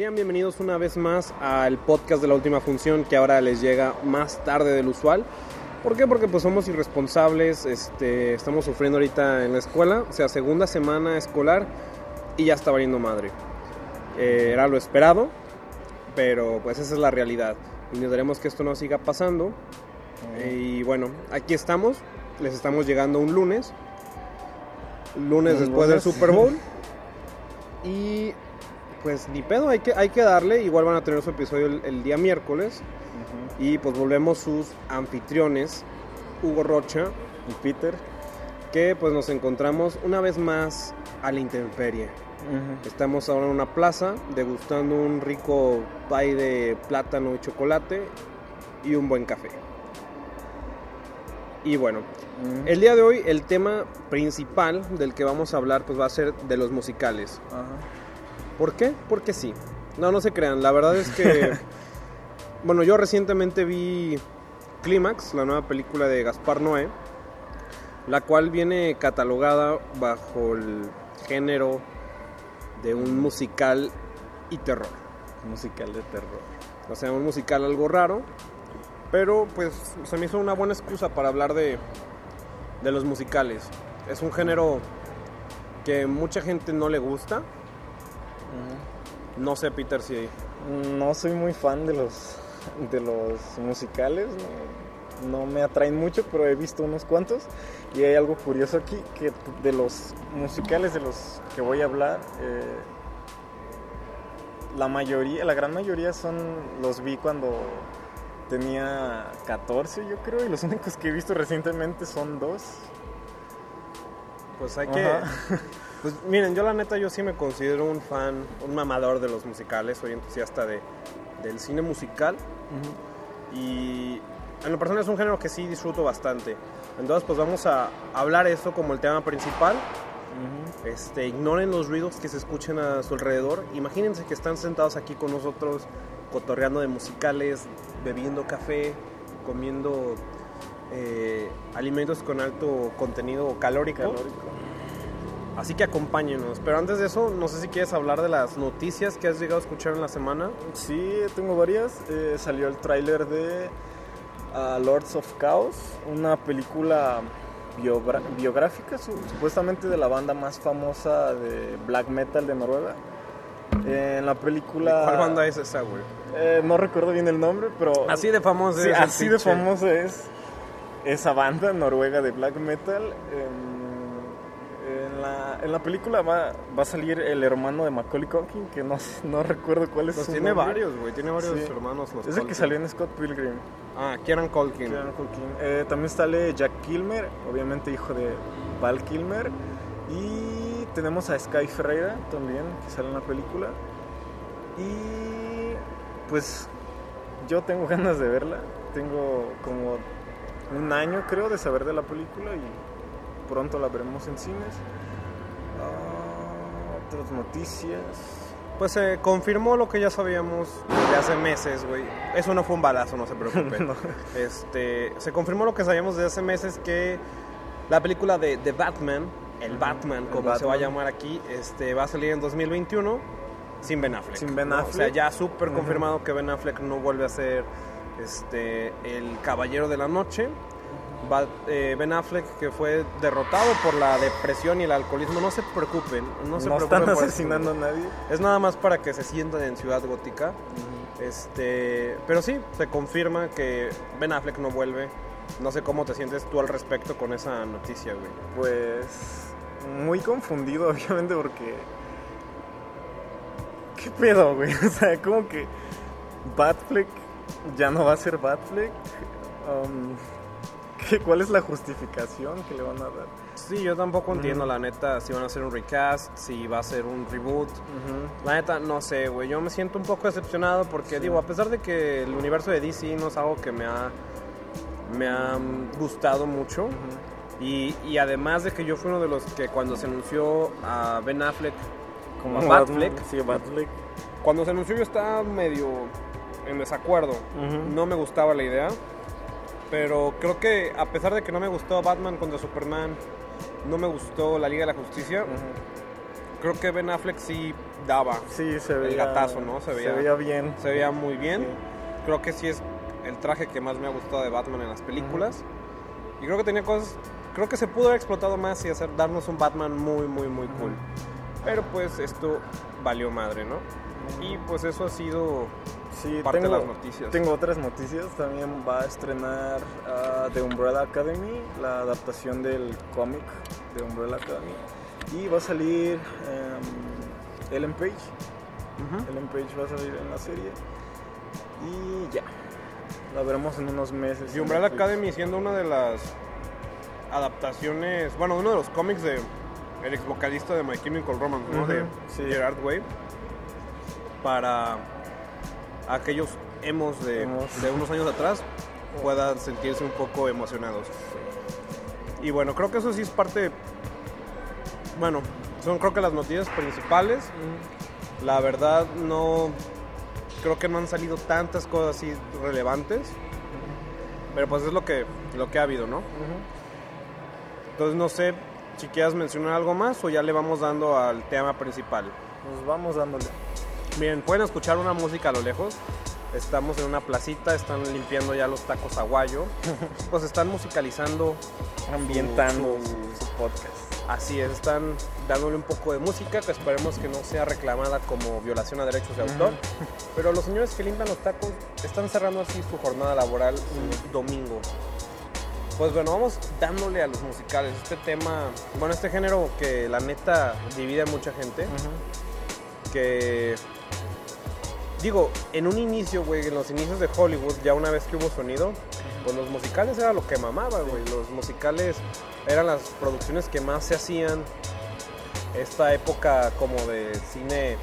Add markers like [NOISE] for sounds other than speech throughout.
Sean bienvenidos una vez más al podcast de la última función que ahora les llega más tarde del usual. ¿Por qué? Porque pues somos irresponsables, este, estamos sufriendo ahorita en la escuela, o sea, segunda semana escolar y ya está valiendo madre. Eh, era lo esperado, pero pues esa es la realidad. Intentaremos que esto no siga pasando. y bueno, aquí estamos, les estamos llegando un lunes, lunes Un después del. Super Bowl. [LAUGHS] Y pues ni pedo, hay que, hay que darle. Igual van a tener su episodio el, el día miércoles. Y pues volvemos sus anfitriones, Hugo Rocha, Y Peter. que pues nos encontramos una vez más a la intemperie. Estamos ahora en una plaza degustando un rico pie de plátano y chocolate y un buen café. Y bueno, el día de hoy el tema principal del que vamos a hablar pues va a ser de los musicales. Ajá. ¿Por qué? Porque sí. No, no se crean. La verdad es que, [LAUGHS] bueno, yo recientemente vi Clímax, la nueva película de Gaspar Noé, la cual viene catalogada bajo el género de un musical y terror. Musical de terror. O sea, un musical algo raro, pero pues se me hizo una buena excusa para hablar de, de los musicales. Es un género que mucha gente no le gusta. No sé, Peter, si... No soy muy fan de los de los musicales, no, no me atraen mucho, pero he visto unos cuantos y hay algo curioso aquí que de los musicales de los que voy a hablar, eh, la mayoría, la gran mayoría son los vi cuando tenía 14 yo creo y los [LAUGHS] únicos que he visto recientemente son dos. Pues hay que... [LAUGHS] Pues miren, yo la neta yo sí me considero un fan, un mamador de los musicales, soy entusiasta de, del cine musical y en lo personal es un género que sí disfruto bastante. Entonces pues vamos a hablar esto como el tema principal. Este, ignoren los ruidos que se escuchen a su alrededor. Imagínense que están sentados aquí con nosotros cotorreando de musicales, bebiendo café, comiendo eh, alimentos con alto contenido calórico. Calórico. Así que acompáñenos. Pero antes de eso, no sé si quieres hablar de las noticias que has llegado a escuchar en la semana. Sí, tengo varias. Eh, salió el tráiler de ah, Lords of Chaos, una película biográfica, su- supuestamente de la banda más famosa de black metal de Noruega. Eh, en la película... ¿Cuál banda es esa, güey? Eh, no recuerdo bien el nombre, pero... Así de famoso Sí, es así de famosa es esa banda noruega de black metal. En, la, película va, va a salir el hermano de Macaulay Culkin, que no, no recuerdo cuál es Pues su tiene nombre. varios, güey. Tiene varios Sí. hermanos. Los Es el que salió en Scott Pilgrim. Ah, Kieran Culkin. Kieran Culkin. Eh, también sale Jack Kilmer, obviamente hijo de Val Kilmer. Y tenemos a Sky Ferreira también, que sale en la película. Y pues yo tengo [LAUGHS] ganas de verla. Tengo como un año creo de saber de la película y pronto la veremos en cines. Otras noticias. Pues se confirmó lo que ya sabíamos desde hace meses, güey. Eso no fue un balazo, no se preocupen. [LAUGHS] No. Este, se confirmó lo que sabíamos desde hace meses que la película de The Batman, el Batman, El como se va a llamar aquí, este, va a salir en 2021 sin Ben Affleck. Sin Ben ¿no? O sea, Affleck. ya súper confirmado que Ben Affleck no vuelve a ser este, el caballero de la noche. Eh, ben Affleck que fue derrotado por la depresión y el alcoholismo. No se preocupen, no se no preocupen están por asesinando a nadie. Es nada más para que se sientan en Ciudad Gótica. Este, pero sí, se confirma que Ben Affleck no vuelve. No sé cómo te sientes tú al respecto con esa noticia, güey. Pues muy confundido, [LAUGHS] obviamente, porque. ¿Qué pedo, güey? [LAUGHS] O sea, como que Batfleck ya no va a ser Batfleck. Um, ¿qué- [LAUGHS] ¿Cuál es la justificación que le van a dar? Sí, yo tampoco entiendo, la neta, si van a hacer un recast, si va a ser un reboot. La neta, no sé, güey. Yo me siento un poco decepcionado porque, Sí. digo, a pesar de que el universo de DC no es algo que me ha, me ha gustado mucho. Y, y además de que yo fui uno de los que cuando se anunció a Ben Affleck como a Batfleck, Sí, Batfleck. Cuando se anunció yo estaba medio en desacuerdo. No me gustaba la idea. Pero creo que a pesar de que no me gustó Batman contra Superman, no me gustó la Liga de la Justicia, creo que Ben Affleck sí daba Sí, se veía. gatazo, ¿no? Se veía- se veía bien. se veía muy bien. Sí. Creo que sí es el traje que más me ha gustado de Batman en las películas. Y creo que tenía cosas. Creo que se pudo haber explotado más y hacer darnos un Batman muy, muy, muy cool. Pero pues esto valió madre, ¿no? Y pues eso ha sido Sí, parte tengo, de las noticias. tengo otras noticias. También va a estrenar ah, The Umbrella Academy, la adaptación del cómic de Umbrella Academy. Y va a salir em, Ellen Page. Ellen Page va a salir en la serie. Y ya. La veremos en unos meses. En Umbrella. Academy siendo una de las adaptaciones, bueno, uno de los cómics de el ex vocalista de My Chemical Romance, ¿no? De sí. Gerard Way. Para aquellos emos de, unos años atrás puedan sentirse un poco emocionados. Y bueno, creo que eso sí es parte. Bueno, son creo que las noticias principales. Mm, La verdad no creo que no han salido tantas cosas así relevantes, pero pues es lo que lo que ha habido, ¿no? Entonces no sé si quieras mencionar algo más o ya le vamos dando al tema principal. Nos vamos dándole. Miren, pueden escuchar una música a lo lejos. Estamos en una placita, están limpiando ya los tacos aguayo. [LAUGHS] Pues están musicalizando, Ambientando su- su, su podcast. así es, están dándole un poco de música que esperemos que no sea reclamada como violación a derechos de autor. Pero los señores que limpian los tacos están cerrando así su jornada laboral un domingo. Pues bueno, vamos dándole a los musicales. Este tema, bueno, este género que la neta divide a mucha gente. Que, digo, en un inicio, güey, en los inicios de Hollywood, ya una vez que hubo sonido, pues los musicales era lo que mamaba, güey. Los musicales eran las producciones que más se hacían. Esta época como de cine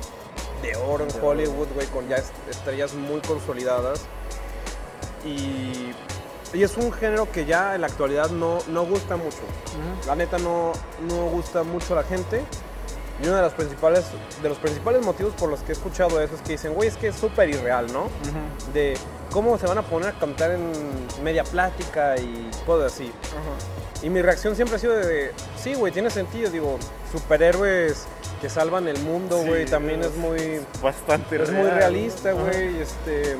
de oro en. Hollywood, güey, con ya est- estrellas muy consolidadas. Y, y es un género que ya en la actualidad no, no gusta mucho. La neta no, no gusta mucho a la gente. Y uno de los principales, de los principales motivos por los que he escuchado eso es que dicen, güey, es que es súper irreal, ¿no? De cómo se van a poner a cantar en media plática y cosas así. Y mi reacción siempre ha sido de, sí, güey, tiene sentido. Digo, superhéroes que salvan el mundo, Sí, güey, también es es- muy, Bastante es muy real. realista, güey. Este,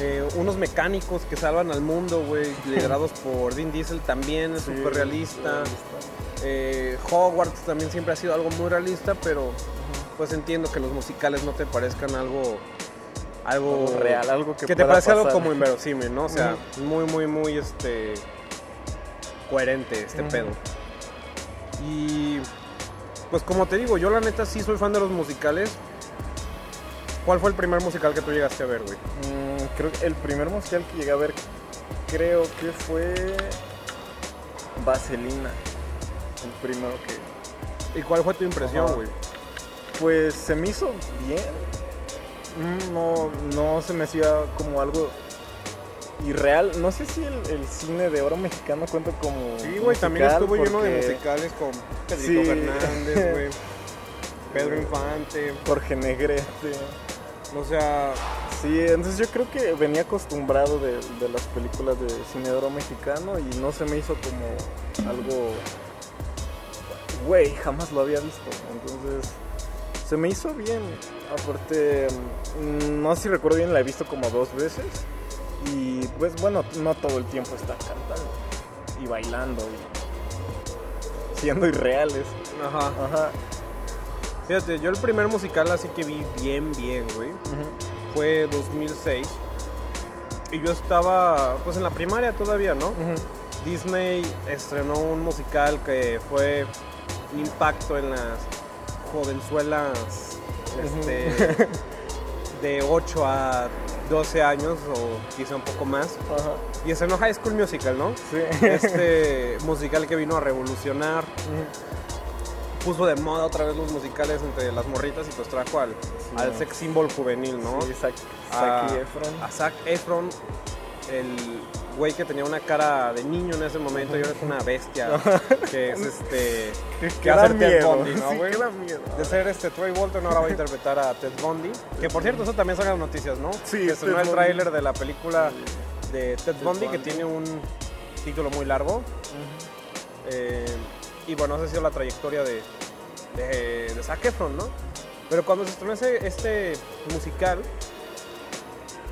eh, unos mecánicos que salvan al mundo, güey, liderados [LAUGHS] por Vin Diesel también es Sí, súper realista. realista. Eh, Hogwarts también siempre ha sido algo muy realista, pero pues entiendo que los musicales no te parezcan algo algo, real, algo que te pueda parece algo como inverosímil, ¿no? O sea, muy muy muy este coherente este pedo. Y pues como te digo, yo la neta sí soy fan de los musicales. ¿Cuál fue el primer musical que tú llegaste a ver, güey? Mm, creo que el primer musical que llegué a ver, creo que fue Vaselina. El primero que. ¿Y cuál fue tu impresión, güey? Pues se me hizo bien. Mm, No, no se me hacía como algo irreal. No sé si el, el cine de oro mexicano cuenta como. Sí, güey, también estuvo lleno de porque musicales con Pedrito Sí. Fernández, güey. [LAUGHS] Pedro Infante. Jorge Negrete. O sea, Sí, entonces yo creo que venía acostumbrado de, de las películas de cine de oro mexicano y no se me hizo como algo. Güey, jamás lo había visto. Entonces, se me hizo bien. Aparte, mm, no sé si recuerdo bien, la he visto como dos veces. Y pues bueno, no todo el tiempo está cantando y bailando y siendo irreales. ajá. Ajá. Fíjate, yo el primer musical así que vi bien, bien, güey, fue 2006. Y yo estaba, pues en la primaria todavía, ¿no? Disney estrenó un musical que fue un impacto en las jovenzuelas este, de 8 a 12 años o quizá un poco más. Ajá. Y estrenó High School Musical, ¿no? Sí. Este [LAUGHS] musical que vino a revolucionar, puso de moda otra vez los musicales entre las morritas y pues trajo al, Sí. al sex symbol juvenil, ¿no? Sí, Zac, a, Zac Efron. a Zac Efron, el güey que tenía una cara de niño en ese momento y ahora es una bestia, [LAUGHS] que es este... que va a da ser Ted. Bundy, ¿no, [LAUGHS] sí, güey? que da miedo. De ser este Troy Bolton ahora va a interpretar a Ted Bundy, que por cierto eso también son las noticias, ¿no? Sí, que Ted estrenó el tráiler de la película de Ted Bundy, que tiene un título muy largo. Eh, y bueno, esa ha sido la trayectoria de, de, de Zac Efron, ¿no? Pero cuando se estrenó ese- este musical,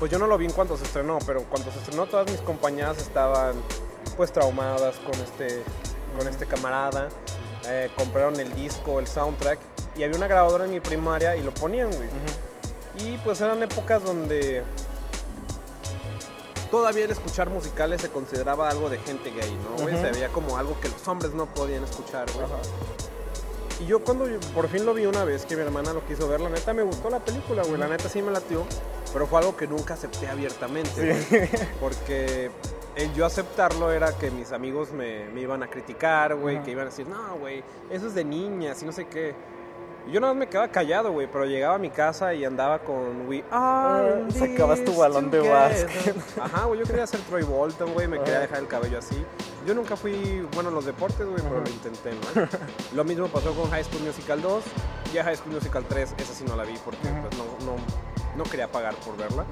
pues yo no lo vi en cuanto se estrenó, pero cuando se estrenó todas mis compañeras estaban pues traumadas con este, con este camarada. Eh, compraron el disco, el soundtrack, y había una grabadora en mi primaria y lo ponían, güey. Y pues eran épocas donde todavía el escuchar musicales se consideraba algo de gente gay, ¿no? güey? Se veía como algo que los hombres no podían escuchar, güey. Y yo cuando yo por fin lo vi una vez que mi hermana lo quiso ver, la neta me gustó la película, güey. La neta sí me latió, pero fue algo que nunca acepté abiertamente. güey. [LAUGHS] Porque el yo aceptarlo era que mis amigos me, me iban a criticar, güey, que iban a decir, no, güey, eso es de niñas y no sé qué. Y yo nada más me quedaba callado, güey, pero llegaba a mi casa y andaba con We Are Ah, sacabas tu balón de básquet. [LAUGHS] Ajá, güey, yo quería ser Troy Bolton, güey, me quería dejar el cabello así. Yo nunca fui bueno en los deportes, güey, pero lo intenté, ¿no? [LAUGHS] Lo mismo pasó con High School Musical 2. Ya High School Musical 3, esa sí no la vi porque pues, no, no, no quería pagar por verla.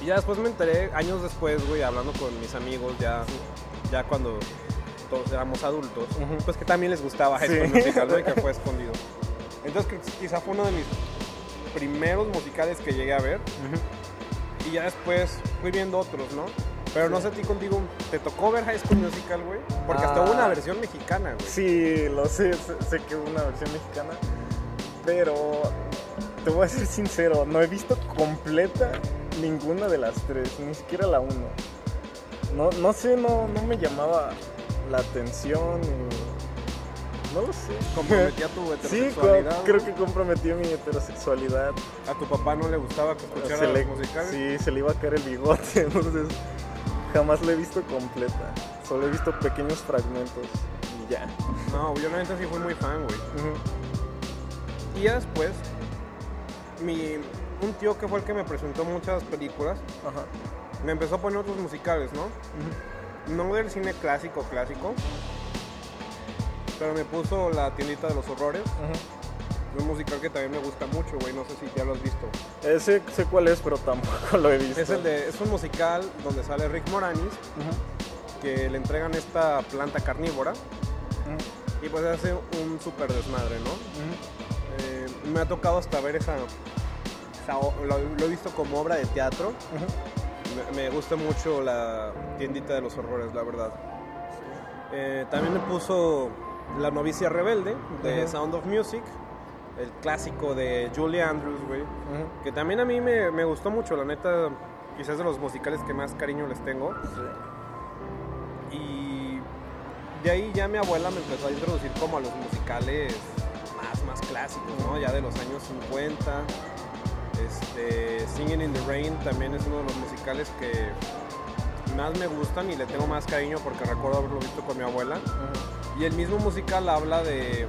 Y ya después me enteré, años después, güey, hablando con mis amigos, ya, ya cuando todos éramos adultos, pues que también les gustaba High Sí. School Musical, ¿no? Y que fue [LAUGHS] escondido. Entonces quizá fue uno de mis primeros musicales que llegué a ver. Y ya después fui viendo otros, ¿no? Pero no sé a ti contigo, ¿te tocó ver High School Musical, güey? Porque hasta hubo Ah. una versión mexicana, güey. Sí, lo sé, sé, sé que hubo una versión mexicana, pero te voy a ser sincero, no he visto completa ninguna de las tres, ni siquiera la uno. No, no sé, no, no me llamaba la atención, y- no lo sé. Comprometía tu [LAUGHS] Sí, heterosexualidad. co- creo que comprometí mi heterosexualidad. A tu papá no le gustaba que escuchara Se le- musicales. sí, se le iba a caer el bigote, [LAUGHS] entonces jamás la he visto completa. Solo he visto pequeños fragmentos y ya. No, yo la neta sí fui muy fan, güey. Ujú. Y ya después, mi, un tío que fue el que me presentó muchas películas, Ajá. me empezó a poner otros musicales, ¿no? Ujú. No del cine clásico, clásico, pero me puso La tiendita de los horrores, un musical que también me gusta mucho, güey, no sé si ya lo has visto. Ese sé cuál es, pero tampoco lo he visto. Es, el de, es un musical donde sale Rick Moranis, que le entregan esta planta carnívora y pues hace un súper desmadre, ¿no? Eh, me ha tocado hasta ver esa, esa lo he visto como obra de teatro. Me, me gusta mucho la tiendita de los horrores, la verdad. Eh, también me puso La novicia rebelde de. Sound of Music, el clásico de Julie Andrews, güey. Que también a mí me, me gustó mucho, la neta, quizás de los musicales que más cariño les tengo. Sí. Y de ahí ya mi abuela me empezó a introducir como a los musicales más, más clásicos, ¿no? Ya de los años 50. Este, Singing in the Rain también es uno de los musicales que más me gustan y le tengo más cariño porque recuerdo haberlo visto con mi abuela. Y el mismo musical habla de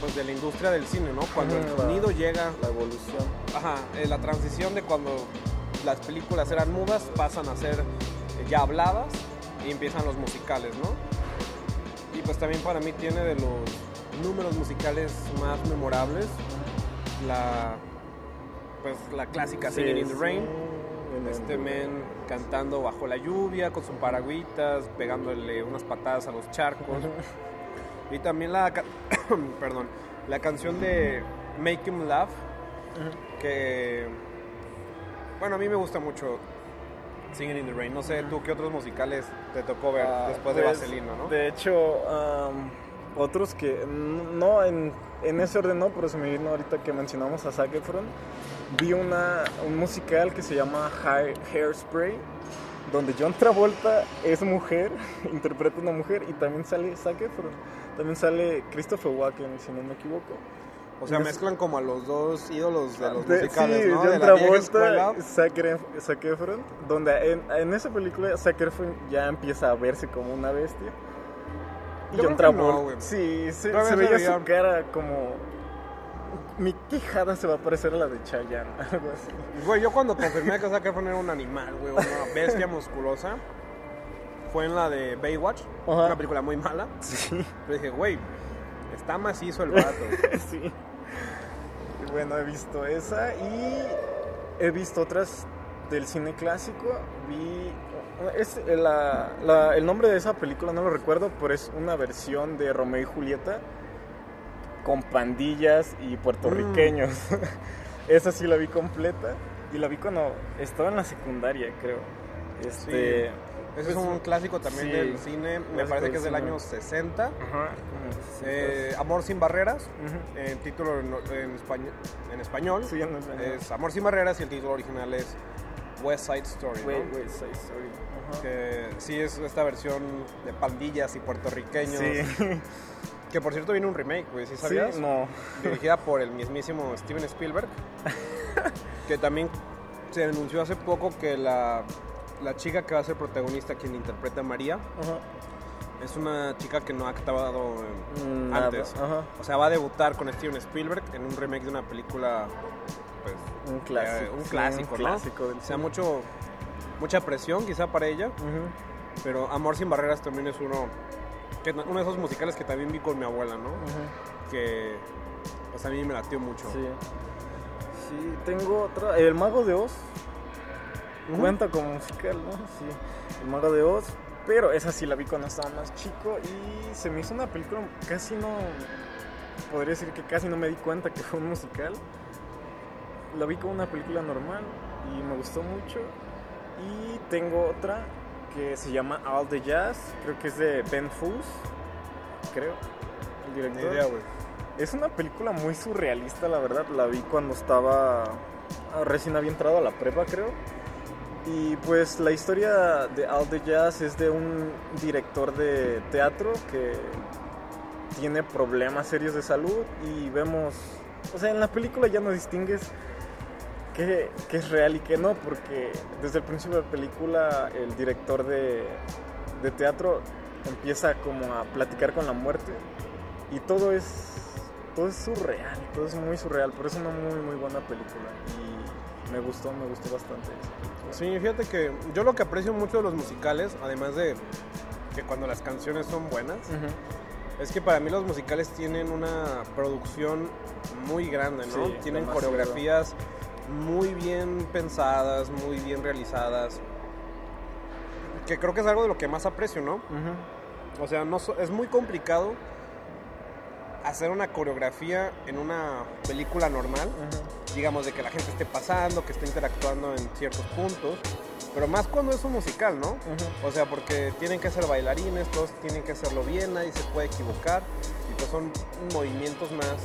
pues de la industria del cine, ¿no? Cuando el sonido llega La evolución. Ajá, eh, la transición de cuando las películas eran mudas pasan a ser ya habladas y empiezan los musicales, ¿no? Y pues también para mí tiene de los números musicales más memorables la pues la clásica Singing in the Sí, Rain. sí, Este men cantando bajo la lluvia con sus paragüitas, pegándole unas patadas a los charcos. Y también la [COUGHS] perdón, la canción de Make Him Laugh que bueno a mí me gusta mucho Singing in the Rain. No sé tú qué otros musicales te tocó ver Ah, después de pues, Vaselina no De hecho, am, otros que no en, en ese orden no, pero se me vino ahorita que mencionamos a Zac Efron. Vi una, un musical que se llama Hair- Hairspray, donde John Travolta es mujer, [LAUGHS] interpreta una mujer y también sale Zac Efron. También sale Christopher Walken, si no me equivoco. o sea es- mezclan como a los dos ídolos de los De- musicales sí, no John de la Travolta, Zac Efron, donde en, en esa película Zac Efron ya empieza a verse como una bestia. John no, Travolta, güey. sí, se, se veía su cara como... Mi quijada se va a parecer a la de Chayanne, [LAUGHS] algo así. güey yo cuando confirmé que Zac Efron era un animal güey una bestia musculosa fue en la de Baywatch una película muy mala Sí, pero dije güey está macizo el vato [LAUGHS] sí. Y bueno, he visto esa y he visto otras del cine clásico. Vi. Es la- la- el nombre de esa película no lo recuerdo, pero es una versión de Romeo y Julieta con pandillas y puertorriqueños. [LAUGHS] Esa sí la vi completa y la vi cuando estaba en la secundaria, creo. Este, Ese pues, es un clásico también sí, del cine, me parece que es del cine. año 60. Ajá, como Eh, Amor sin barreras, Ujú. el título en, en español, en español Sí, español. es Amor sin barreras y el título original es West Side Story. ¿no? Side Story. Que sí es esta versión de pandillas y puertorriqueños. Sí. [LAUGHS] Que por cierto viene un remake, güey, ¿sí sabías? Sí, no. Dirigida por el mismísimo Steven Spielberg. [LAUGHS] que también se anunció hace poco que la, la chica que va a ser protagonista, quien interpreta a María, es una chica que no ha actuado Mm, Nada. antes. Ajá. O sea, va a debutar con Steven Spielberg en un remake de una película, Un clásico. eh, un sí, clásico, ¿no? del O sea, mucho, mucha presión quizá para ella, pero Amor sin barreras también es uno, que, uno de esos musicales que también vi con mi abuela, ¿no? Que pues a mí me latió mucho. Sí. Sí, tengo otra. El Mago de Oz. Cuenta como musical, ¿no? Sí. El Mago de Oz. Pero esa sí la vi cuando estaba más chico y se me hizo una película casi no. Podría decir que casi no me di cuenta que fue un musical. La vi como una película normal y me gustó mucho. Y tengo otra que se llama All the Jazz. Creo que es de Ben Foos. Creo. El director. idea. Es una película muy surrealista, la verdad. La vi cuando estaba ah, recién había entrado a la prepa, creo. Y pues la historia de All the Jazz es de un director de teatro que tiene problemas serios de salud y vemos, o sea, en la película ya no distingues qué, qué es real y qué no, porque desde el principio de la película el director de, de teatro empieza como a platicar con la muerte y todo es todo es surreal, todo es muy surreal, pero es una muy muy buena película y me gustó, me gustó bastante. Sí, fíjate que yo lo que aprecio mucho de los musicales, además de que cuando las canciones son buenas, es que para mí los musicales tienen una producción muy grande, ¿no? Sí, tienen demasiado. coreografías muy bien pensadas, muy bien realizadas. Que creo que es algo de lo que más aprecio, ¿no? O sea, no es muy complicado hacer una coreografía en una película normal. digamos, de que la gente esté pasando, que esté interactuando en ciertos puntos, pero más cuando es un musical, ¿no? O sea, porque tienen que ser bailarines, todos tienen que hacerlo bien, nadie se puede equivocar, y pues son movimientos más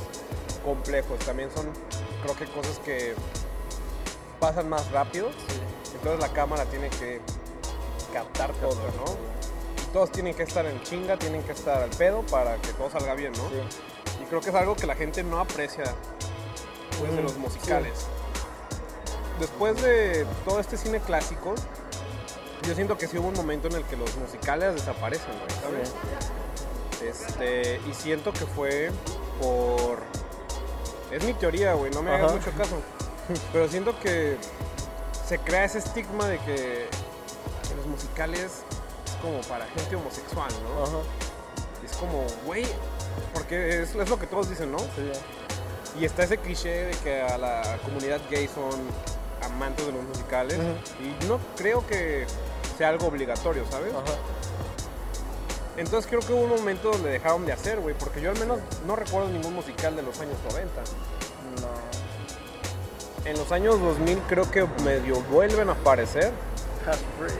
complejos, también son, creo que cosas que pasan más rápido, entonces la cámara tiene que captar todo, ¿no? Y todos tienen que estar en chinga, tienen que estar al pedo para que todo salga bien, ¿no? Y creo que es algo que la gente no aprecia pues, de Mm, los musicales. Después de todo este cine clásico, yo siento que sí hubo un momento en el que los musicales desaparecen, güey, ¿sabes? Este, y siento que fue por... Es mi teoría, güey, no me hagas mucho caso. Pero siento que se crea ese estigma de que, que los musicales es como para gente homosexual, ¿no? Ajá. Es como, güey, porque es, es lo que todos dicen, ¿no? Sí. Y está ese cliché de que a la comunidad gay son amantes de los musicales. Y no creo que sea algo obligatorio, ¿sabes? Ajá. Entonces creo que hubo un momento donde dejaron de hacer, güey. Porque yo al menos no recuerdo ningún musical de los años 90. No. En los años 2000 creo que medio vuelven a aparecer. Hairspray.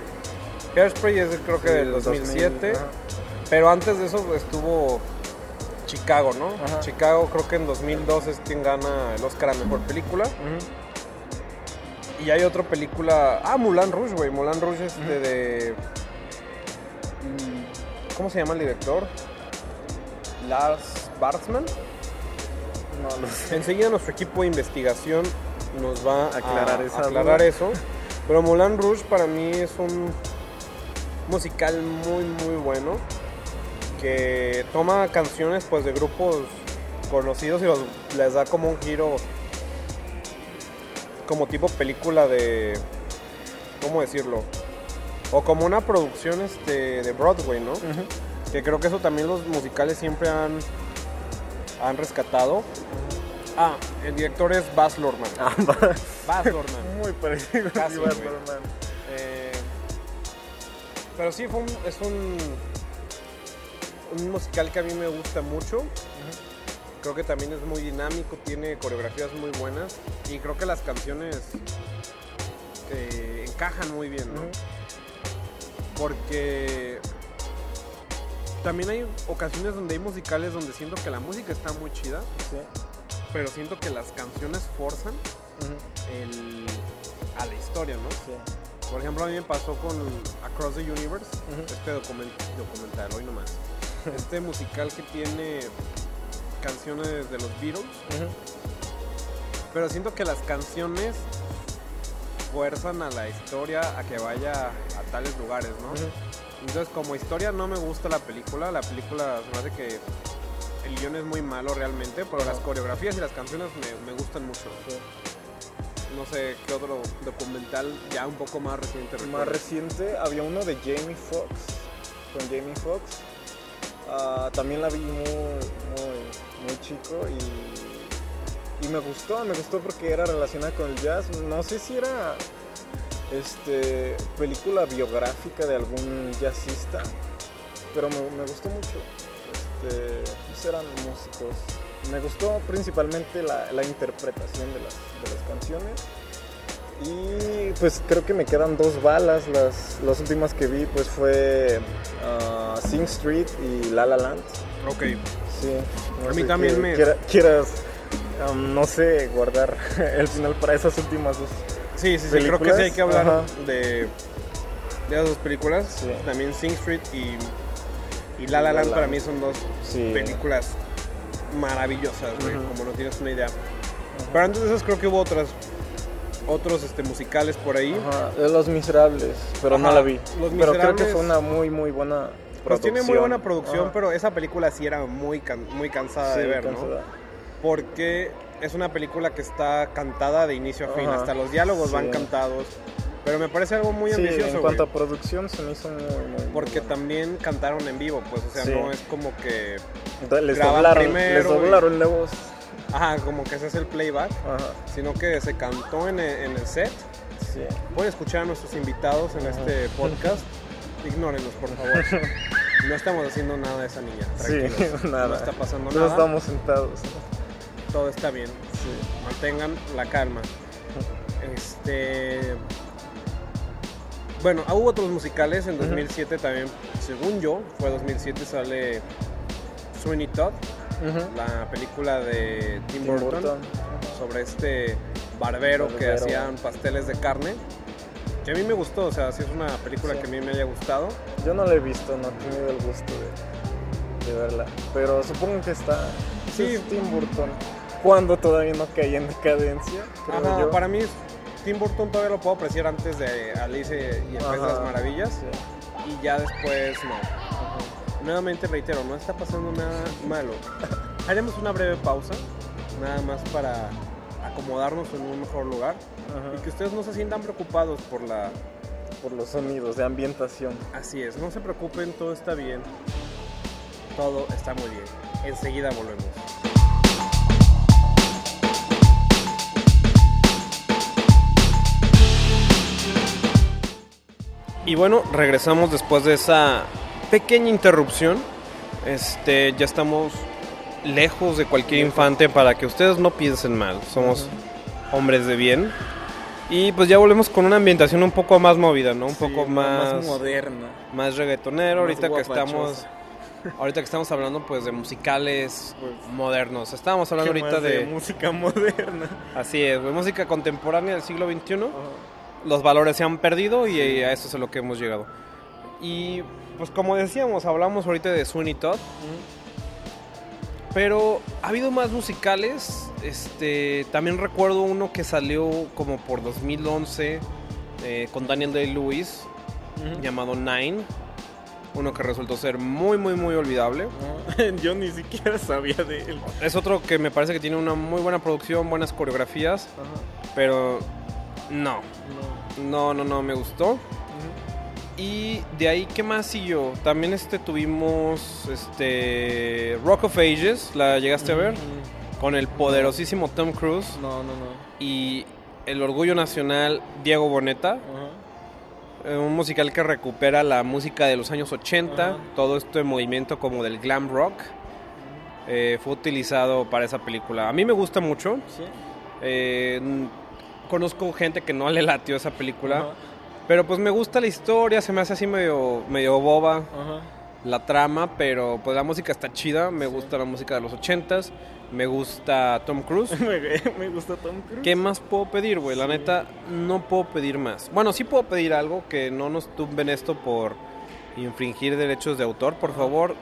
Hairspray es creo que Sí, del del 2007. 2000, ajá. Pero antes de eso estuvo Chicago, ¿no? Ajá. Chicago creo que en 2002 es quien gana el Oscar a Mejor Película. Y hay otra película. Ah, Mulan Rouge, güey. Mulan Rouge es de, de- ¿Cómo se llama el director? Lars Bartzman. No lo sé. [LAUGHS] Enseguida nuestro equipo de investigación nos va a Aclarar esa aclarar duda. eso. Pero Mulan Rouge para mí es un musical muy, muy bueno. Que toma canciones pues de grupos conocidos y los- les da como un giro como tipo película de ¿cómo decirlo? O como una producción este, de Broadway, ¿no? Que creo que eso también los musicales siempre han, han rescatado. Ah, el director es Baz Luhrmann. Ah. [LAUGHS] Baz Luhrmann. [LAUGHS] Muy parecido. Casi, sí, güey. Batman. Eh, pero sí, fue un- es un, un musical que a mí me gusta mucho. Creo que también es muy dinámico, tiene coreografías muy buenas y creo que las canciones eh, encajan muy bien. Porque también hay ocasiones donde hay musicales donde siento que la música está muy chida, Sí. pero siento que las canciones forzan el, a la historia, ¿no? Sí. Por ejemplo, a mí me pasó con Across the Universe, este document- documental, hoy nomás. [LAUGHS] Este musical que tiene canciones de los Beatles, pero siento que las canciones fuerzan a la historia a que vaya a tales lugares, ¿no? Entonces, como historia no me gusta la película, la película se me hace que el guion es muy malo realmente, pero las coreografías y las canciones me, me gustan mucho. Sí. No sé qué otro documental ya un poco más reciente. Más recuerdas? reciente había uno de Jamie Foxx, con Jamie Foxx. Ah, también la vi muy, muy, muy chico y, y me gustó, me gustó porque era relacionada con el jazz. No sé si era este, película biográfica de algún jazzista, pero me, me gustó mucho. Este, pues eran músicos. Me gustó principalmente la, la interpretación de las, de las canciones. Y pues creo que me quedan dos balas. Las, las últimas que vi pues fue ah, Sing Street y La La Land. Ok. Sí. no A mí también me- quiera- quieras, um, no sé, guardar [LAUGHS] el final para esas últimas dos. Sí, sí, sí, creo que sí hay que hablar Ajá. de, de las dos películas. Sí. También Sing Street y, y La La La Land La para mí son dos Sí. películas maravillosas, güey, como no tienes una idea. Pero antes de esas creo que hubo otras otros este, musicales por ahí. Ajá, de Los Miserables, pero no la vi. Los pero creo que Miserables- fue una muy, muy buena Pues tiene muy buena producción, Ajá. pero esa película sí era muy, can- muy cansada Sí, de ver, ¿no? cansada. Porque es una película que está cantada de inicio a fin, Ajá. hasta los diálogos van Sí. cantados. Pero me parece algo muy Sí, ambicioso, en güey. cuanto a producción se me hizo muy, muy Porque muy también cantaron en vivo, pues, o sea, Sí. no es como que, bueno. les doblaron, primero les doblaron la voz. ajá, como que ese es el playback, Ajá, sino que se cantó en el, en el set. sí. Pueden escuchar a nuestros invitados en este podcast. Ignórenos, por favor. [LAUGHS] No estamos haciendo nada de esa niña, Sí, tranquilos. [LAUGHS] nada. No está pasando nada. estamos sentados. Todo está bien. Sí. Mantengan la calma. Este. Bueno, hubo otros musicales en 2007 también, según yo, fue 2007, sale Sweeney Todd, la película de Tim, Tim Burton, Burton. sobre este barbero, que hacían pasteles de carne. Que a mí me gustó, o sea, sí es una película Sí. que a mí me haya gustado. Yo no la he visto, no he tenido el gusto de, de verla. Pero supongo que está. Sí. Es Tim Burton. Cuando todavía no caía en decadencia, creo Ajá, yo. para mí Tim Burton todavía lo puedo apreciar antes de Alice y el País de las. Maravillas. Sí. Y ya después no. Ajá. Nuevamente reitero, no está pasando nada malo. Haremos una breve pausa, nada más para acomodarnos en un mejor lugar Ajá. y que ustedes no se sientan preocupados por la... Por los sonidos de ambientación. Así es, no se preocupen, todo está bien. Todo está muy bien. Enseguida volvemos. Y bueno, regresamos después de esa pequeña interrupción. Este, ya estamos lejos de cualquier infante para que ustedes no piensen mal. Somos hombres de bien. Y pues ya volvemos con una ambientación un poco más movida, ¿no? Un poco más, moderna. más reggaetonero. Más ahorita que estamos ahorita que estamos hablando pues de musicales Pues, modernos. Estábamos hablando ¿Qué ahorita más de, música moderna. así es, de música contemporánea del siglo XXI. Los valores se han perdido y a eso es a lo que hemos llegado. Y pues como decíamos, hablamos ahorita de Sweeney Todd. Pero ha habido más musicales. Este, también recuerdo uno que salió como por 2011 eh, con Daniel Day-Lewis llamado Nine. Uno que resultó ser muy, muy, muy olvidable. [LAUGHS] Yo ni siquiera sabía de él. Es otro que me parece que tiene una muy buena producción, buenas coreografías, pero no, no, no, no me gustó. Y de ahí, ¿qué más siguió? También este, tuvimos este, Rock of Ages, ¿la llegaste a ver? Con el poderosísimo Tom Cruise No, no, no. y el orgullo nacional Diego Boneta. Eh, Un musical que recupera la música de los años 80, Ajá. todo este movimiento como del glam rock. eh, fue utilizado para esa película. A mí me gusta mucho. Sí. Eh, conozco gente que no le latió esa película. Pero pues me gusta la historia, se me hace así medio, medio boba la trama, pero pues la música está chida. Me gusta la música de los ochentas. Me gusta Tom Cruise. [LAUGHS] me, gusta Tom Cruise. ¿Qué más puedo pedir, güey? La Sí. neta, no puedo pedir más. Bueno, sí puedo pedir algo que no nos tumben esto por infringir derechos de autor. Por favor,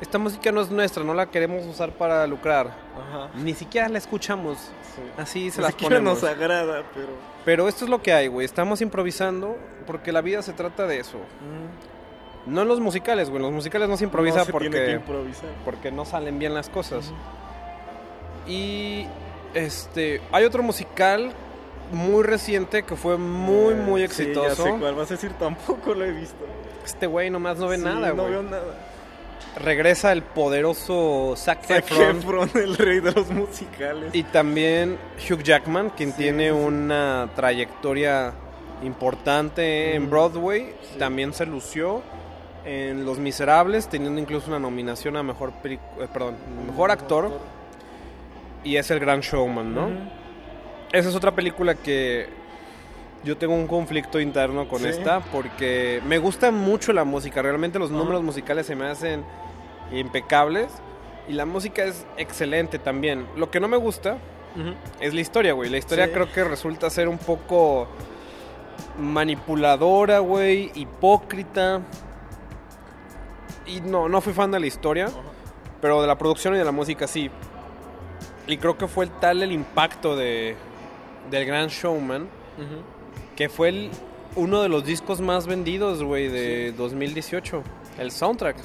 esta música no es nuestra, no la queremos usar para lucrar. Ajá. Ni siquiera la escuchamos. Sí. Así se Ni las siquiera ponemos. nos agrada, pero... Pero esto es lo que hay, güey. Estamos improvisando porque la vida se trata de eso. mm, No en los musicales, güey. En los musicales no se improvisa no se tiene que porque, improvisar. porque no salen bien las cosas. Y este, hay otro musical muy reciente que fue muy, Eh, muy sí, exitoso. ya sé cuál vas a decir, tampoco lo he visto. Este güey nomás no ve Sí, nada, No güey. veo nada. Regresa el poderoso Zac Zac Efron. Efron, el rey de los musicales. Y también Hugh Jackman, quien Sí, tiene sí, sí. una trayectoria importante en Broadway. sí. También se lució en Los Miserables, teniendo incluso una nominación a mejor, pelic- eh, perdón, mejor actor. Y es el gran showman, ¿no? Esa es otra película que yo tengo un conflicto interno con Sí. esta porque me gusta mucho la música. Realmente los números musicales se me hacen impecables y la música es excelente también. Lo que no me gusta es la historia, güey. La historia Sí. creo que resulta ser un poco manipuladora, güey, hipócrita. Y no, no fui fan de la historia, pero de la producción y de la música sí. Y creo que fue tal el impacto de, del Gran Showman Ujú. que fue el- uno de los discos más vendidos, güey, de 2018. El soundtrack.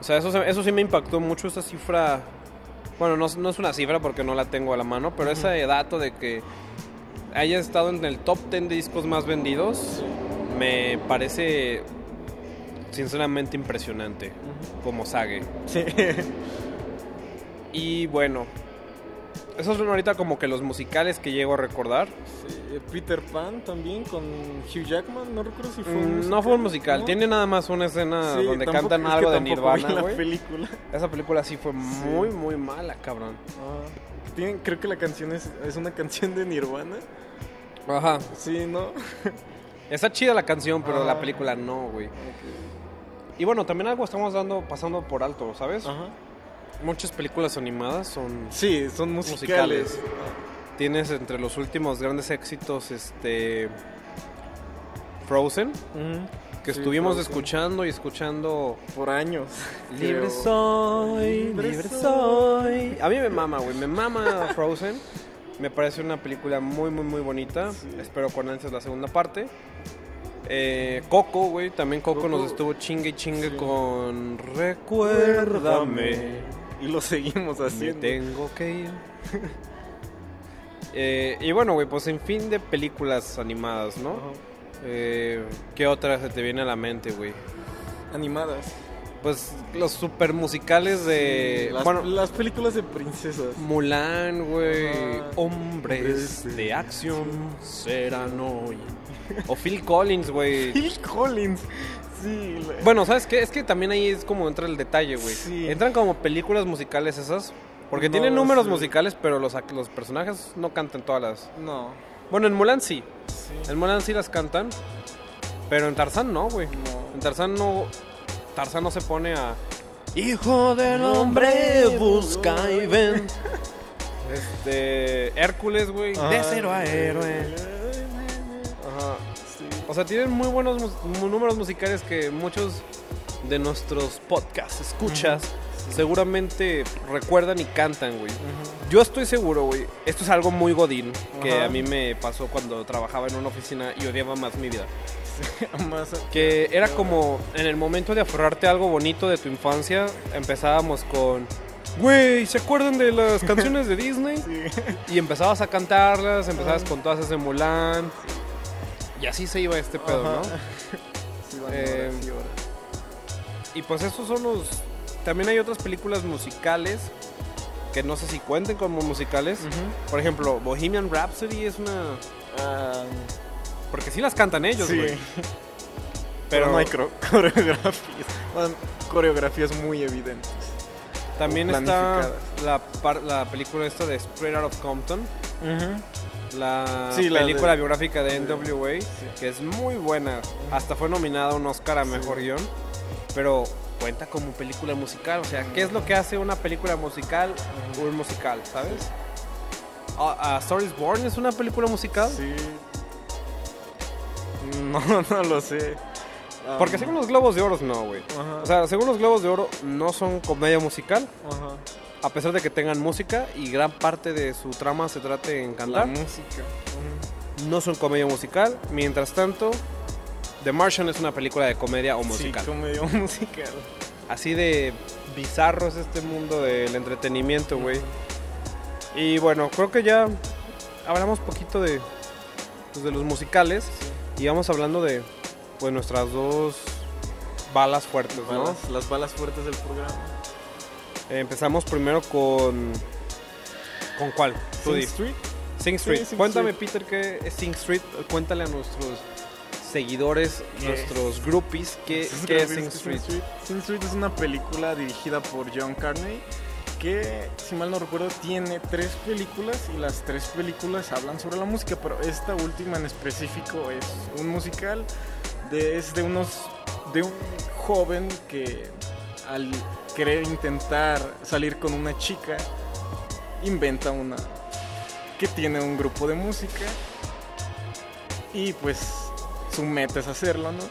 O sea, eso, eso sí me impactó mucho, esa cifra. Bueno, no, no es una cifra porque no la tengo a la mano, pero Ujú. ese dato de que haya estado en el top 10 de discos más vendidos me parece sinceramente impresionante como Sage. Sí. [LAUGHS] Y bueno, esos son ahorita como que los musicales que llego a recordar. Sí, Peter Pan también con Hugh Jackman, no recuerdo si fue Mm, un no fue un musical, ¿no? tiene nada más una escena Sí, donde tampoco- cantan algo de Nirvana, la película. Esa película sí fue muy, muy mala, cabrón. Ah, tienen- creo que la canción es, es una canción de Nirvana. Ajá. Sí, ¿no? [LAUGHS] Está chida la canción, pero Ah. la película no, güey. Y bueno, también algo estamos dando, pasando por alto, ¿sabes? Ajá. Muchas películas animadas son... Sí, son musicales. Tienes entre los últimos grandes éxitos, este... Frozen, que Sí, estuvimos Frozen. escuchando y escuchando... Por años. [LAUGHS] Libre soy, Libre soy. soy. A mí me mama, güey, me mama [LAUGHS] Frozen. Me parece una película muy, muy, muy bonita. Sí. Espero con ansias la segunda parte. Eh, Coco, güey, también Coco, Coco. nos estuvo chingue y chingue Sí. con Recuérdame. Y lo seguimos Me haciendo. tengo que ir. [LAUGHS] Eh, y bueno, güey, pues en fin de películas animadas, ¿no? Eh, ¿Qué otra se te viene a la mente, güey? Animadas. Pues los super musicales de... las, bueno, las películas de princesas. Mulan, güey. Hombres Hombres de de acción serán hoy. O Phil Collins, güey. [LAUGHS] Phil Collins. Sí. Bueno, ¿sabes qué? Es que también ahí es como entra el detalle, güey. Sí. Entran como películas musicales esas. Porque No, tienen números sí. musicales, pero los, personajes no cantan todas las. No. Bueno, en Mulan sí. Sí. En Mulan sí las cantan. Pero en Tarzán no, güey. No. En Tarzán no. Tarzán no se pone a. Hijo del hombre, busca y ven. [LAUGHS] Este. Hércules, güey. De Ay, cero a héroe. O sea, tienen muy buenos mu- números musicales que muchos de nuestros podcasts escuchas seguramente recuerdan y cantan, güey. Yo estoy seguro, güey. Esto es algo muy godín que a mí me pasó cuando trabajaba en una oficina y odiaba más mi vida. [LAUGHS] Más Que era como en el momento de aferrarte a algo bonito de tu infancia, empezábamos con, güey, ¿se acuerdan de las [LAUGHS] canciones de Disney? Sí. Y empezabas a cantarlas, empezabas con todas esas de Mulan. Y así se iba este pedo, Ajá. ¿no? [LAUGHS] Sí, van Eh, horas y horas. Y pues esos son los... También hay otras películas musicales que no sé si cuenten como musicales. Por ejemplo, Bohemian Rhapsody es una... Ah, Porque sí las cantan ellos, sí. güey. [LAUGHS] Pero no hay [LAUGHS] coreografías. Bueno, coreografías muy evidentes. También está la, película esta de Straight Out of Compton, la Sí, la película de- biográfica de NWA, que es muy buena. Hasta fue nominada a un Oscar a Mejor Guión, pero cuenta como película musical. O sea, ¿qué es lo que hace una película musical un musical, sabes? Ah, ah, is Born es una película musical. Sí. [LAUGHS] No, no lo sé. Porque Um, según los Globos de Oro, no, güey. O sea, según los Globos de Oro, no son comedia musical, Ajá. A pesar de que tengan música y gran parte de su trama se trate en La cantar. música. No son comedia musical. Mientras tanto, The Martian es una película de comedia o musical. Sí, comedia o musical. Así de bizarro es este mundo del entretenimiento, güey. Y bueno, creo que ya hablamos poquito de, pues, de los musicales y vamos hablando de pues nuestras dos balas fuertes, ¿no? Las balas fuertes del programa. Eh, empezamos primero con ¿con cuál? Sing. Street. Sing Street. Sing Cuéntame, Street. Peter, qué es Sing Street. Cuéntale a nuestros seguidores, ¿Qué nuestros groupies, qué, qué es Sing que Street. Sing Street es una película dirigida por John Carney que, si mal no recuerdo, tiene tres películas y las tres películas hablan sobre la música, pero esta última en específico es un musical de, es de unos de un joven que al querer intentar salir con una chica inventa una que tiene un grupo de música y pues su meta es hacerlo, ¿no?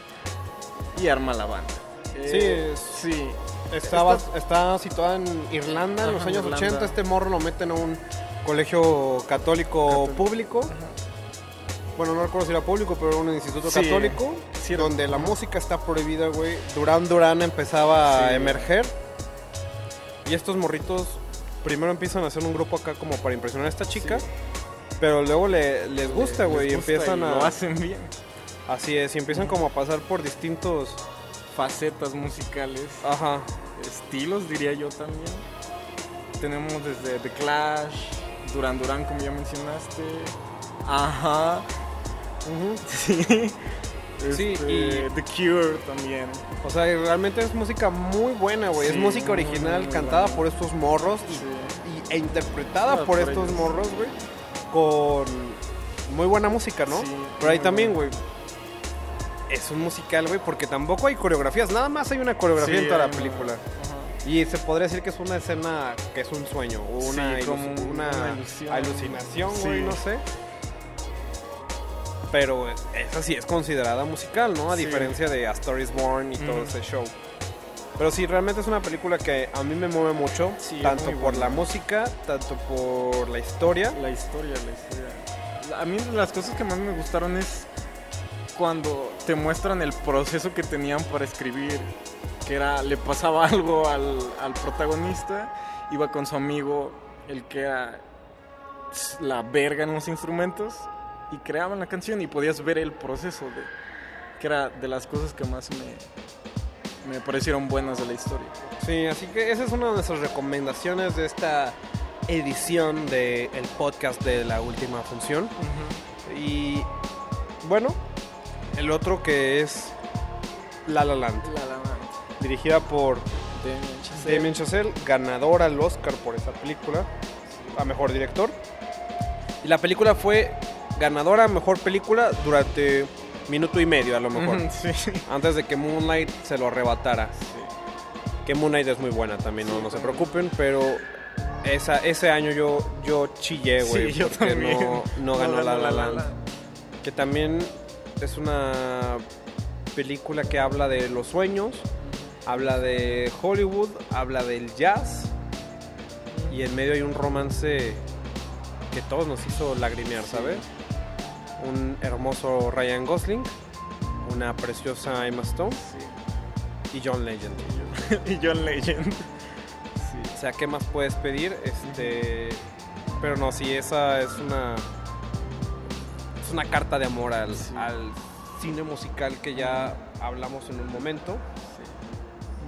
Y arma la banda. Eh, es- sí. Estaba, Esta- está situada en Irlanda en los años Irlanda. 80. Este morro lo meten a un colegio católico Católico. público. Bueno, no recuerdo si era público, pero era un instituto Sí, católico. Donde la música está prohibida, güey. Durán Durán empezaba a emerger. Y estos morritos primero empiezan a hacer un grupo acá como para impresionar a esta chica. Sí. Pero luego le- les gusta, güey. Y empiezan y a. Lo hacen bien. Así es, y empiezan como a pasar por distintos. Facetas musicales, Ajá. estilos diría yo también. Tenemos desde The Clash, Duran Duran como ya mencionaste. Ajá. [LAUGHS] Sí. Sí, Este, y- The Cure también. O sea, realmente es música muy buena, güey. es música original muy cantada buena. por estos morros y, Sí. y- e interpretada por, estos morros, güey. Con muy buena música, ¿no? Sí, Pero ahí también, güey. Es un musical, güey, porque tampoco hay coreografías. Nada más hay una coreografía en toda la una- película. Ajá. Y se podría decir que es una escena que es un sueño una, una alucinación, güey, no sé. Pero esa sí es considerada musical, ¿no? A Sí. diferencia de A Star is Born y todo Ujú. ese show. Pero sí, realmente es una película que a mí me mueve mucho, Sí, tanto por buena. la música, tanto por la historia. La historia, la historia. A mí las cosas que más me gustaron es cuando te muestran el proceso que tenían para escribir. Que era, le pasaba [LAUGHS] algo al, al protagonista, iba con su amigo, el que era la verga en los instrumentos, y creaban la canción y podías ver el proceso de que era de las cosas que más me, me parecieron buenas de la historia. Sí, así que esa es una de nuestras recomendaciones de esta edición del podcast de la última función. Y bueno, el otro que es La La Land, La La Land, dirigida por Damien Chazelle. Damien Chazelle, ganador al Oscar por esa película, a mejor director. Y la película fue ganadora mejor película durante minuto y medio a lo mejor, Sí. [LAUGHS] antes de que Moonlight se lo arrebatara. Que Moonlight es muy buena también, no, Sí, no se también. preocupen, pero esa, ese año yo, yo chillé, güey, Sí, porque no, no ganó La La. Land. Que también es una película que habla de los sueños, habla de Hollywood, habla del jazz y en medio hay un romance que todos nos hizo lagrimear, ¿sabes? Un hermoso Ryan Gosling, una preciosa Emma Stone y John Legend. y John [LAUGHS] Legend. O sea, ¿qué más puedes pedir? Este, pero no, sí, esa es una es una carta de amor al, Sí. al cine musical que ya hablamos en un momento.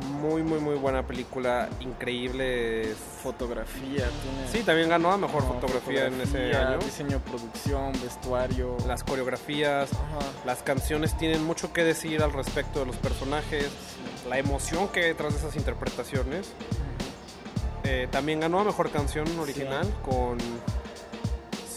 Muy, muy, muy buena película, increíble. Fotografía, tiene. Sí, también ganó a mejor fotografía, en ese año. Diseño, producción, vestuario. Las coreografías, Ajá. las canciones tienen mucho que decir al respecto de los personajes, la emoción que hay detrás de esas interpretaciones. Eh, también ganó a Mejor Canción Original con...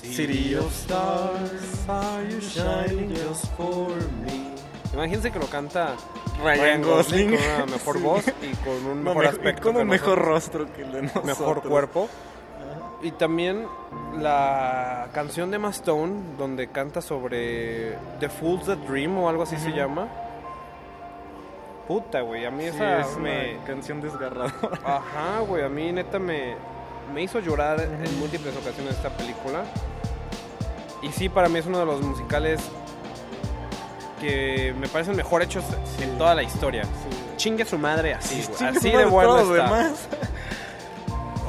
City of Stars, are you shining just for me? Imagínense que lo canta Ryan Gosling. con una [LAUGHS] mejor voz y con un mejor me- aspecto. con un mejor rostro que el de nosotros. mejor cuerpo. Y también la canción de Emma Stone, donde canta sobre The Fool's That Dream o algo así se llama. Puta, güey, a mí Sí, esa es me... una canción desgarradora. [LAUGHS] Ajá, güey, a mí neta me, me hizo llorar en múltiples ocasiones esta película. Y sí, para mí es uno de los musicales que me parecen mejor hechos en toda la historia. Chingue su madre así, güey. Así de bueno todo está. demás.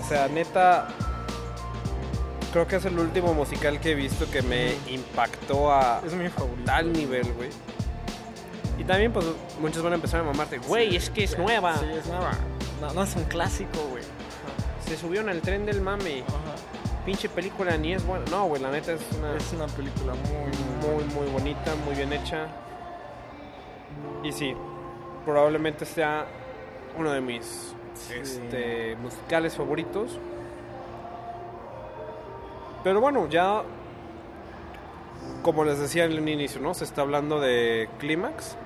O sea, neta, creo que es el último musical que he visto que me impactó a Es mi favorito. tal nivel, güey. Y también, pues, muchos van a empezar a mamarte, güey, es que es nueva. Sí, es nueva. No, no es un clásico, güey. Se subió en el tren del mame. Pinche película ni es buena. No, güey, la neta es una Es una película muy, muy, muy bonita, muy bien hecha. Y sí, probablemente sea uno de mis Sí. este, musicales favoritos. Pero bueno, ya como les decía en un inicio, ¿no? Se está hablando de Clímax,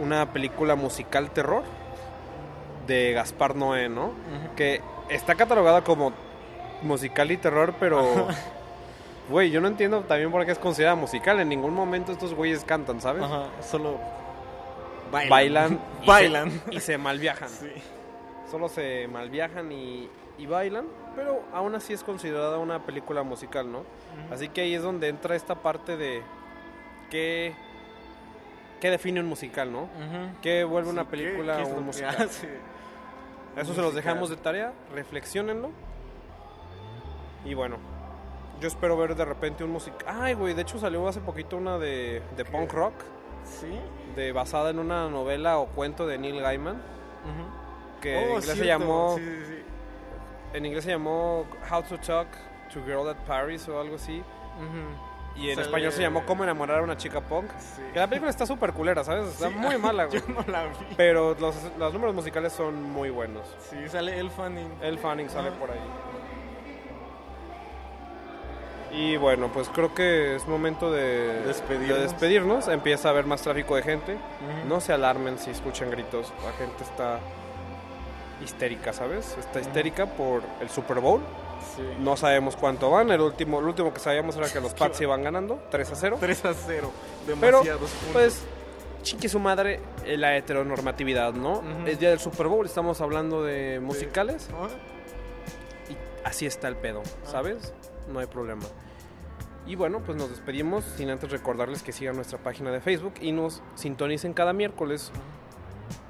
una película musical terror de Gaspar Noé, ¿no? Que está catalogada como musical y terror, pero güey, yo no entiendo también por qué es considerada musical. En ningún momento estos güeyes cantan, ¿sabes? Ajá, solo bailan. Bailan y bailan. se- y se malviajan. Sí. Solo se malviajan y, y bailan, pero aún así es considerada una película musical, ¿no? Así que ahí es donde entra esta parte de qué, qué define un musical, ¿no? ¿Qué vuelve una película ¿qué- a qué es un lo que musical? Eso se los dejamos de tarea, reflexionenlo. Y bueno, yo espero ver de repente un musical. Ay, güey, de hecho salió hace poquito una de, de punk rock, Sí. de, basada en una novela o cuento de Neil Gaiman, Ujú. que en Oh, inglés se llamó Sí, sí, sí. en inglés se llamó How to Talk to Girl at Paris o algo así. Ujú. Y en Sale- español se llamó Cómo enamorar a una chica punk. Sí. Que la película está súper culera, ¿sabes? Está Sí. muy mala, güey. [LAUGHS] Yo no la vi. Pero los, los números musicales son muy buenos. Sí, sale El Fanning. El Fanning sale por ahí. Y bueno, pues creo que es momento de Despedirnos. de despedirnos. Empieza a haber más tráfico de gente. No se alarmen si escuchan gritos. La gente está histérica, ¿sabes? Está histérica por el Super Bowl. Sí. No sabemos cuánto van. El último, el último que sabíamos era que los [LAUGHS] Pats iban ganando 3 a 0. 3 a 0. Pero, Demasiados puntos. pues, chique su madre eh, la heteronormatividad, ¿no? El día del Super Bowl estamos hablando de musicales. Y así está el pedo, ¿sabes? No hay problema. Y bueno, pues nos despedimos sin antes recordarles que sigan nuestra página de Facebook y nos sintonicen cada miércoles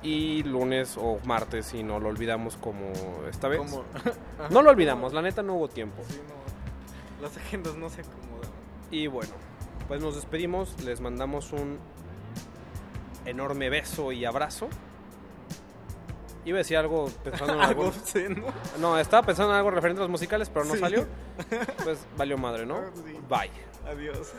y lunes o martes si no lo olvidamos como esta vez. [LAUGHS] No lo olvidamos, la neta no hubo tiempo. Sí, no. Las agendas no se acomodan. Y bueno, pues nos despedimos, les mandamos un enorme beso y abrazo. Iba a decir algo pensando en [LAUGHS] algo. No, estaba pensando en algo referente a los musicales, pero no salió. [LAUGHS] Pues valió madre, ¿no? Ah, sí. Bye. Adiós.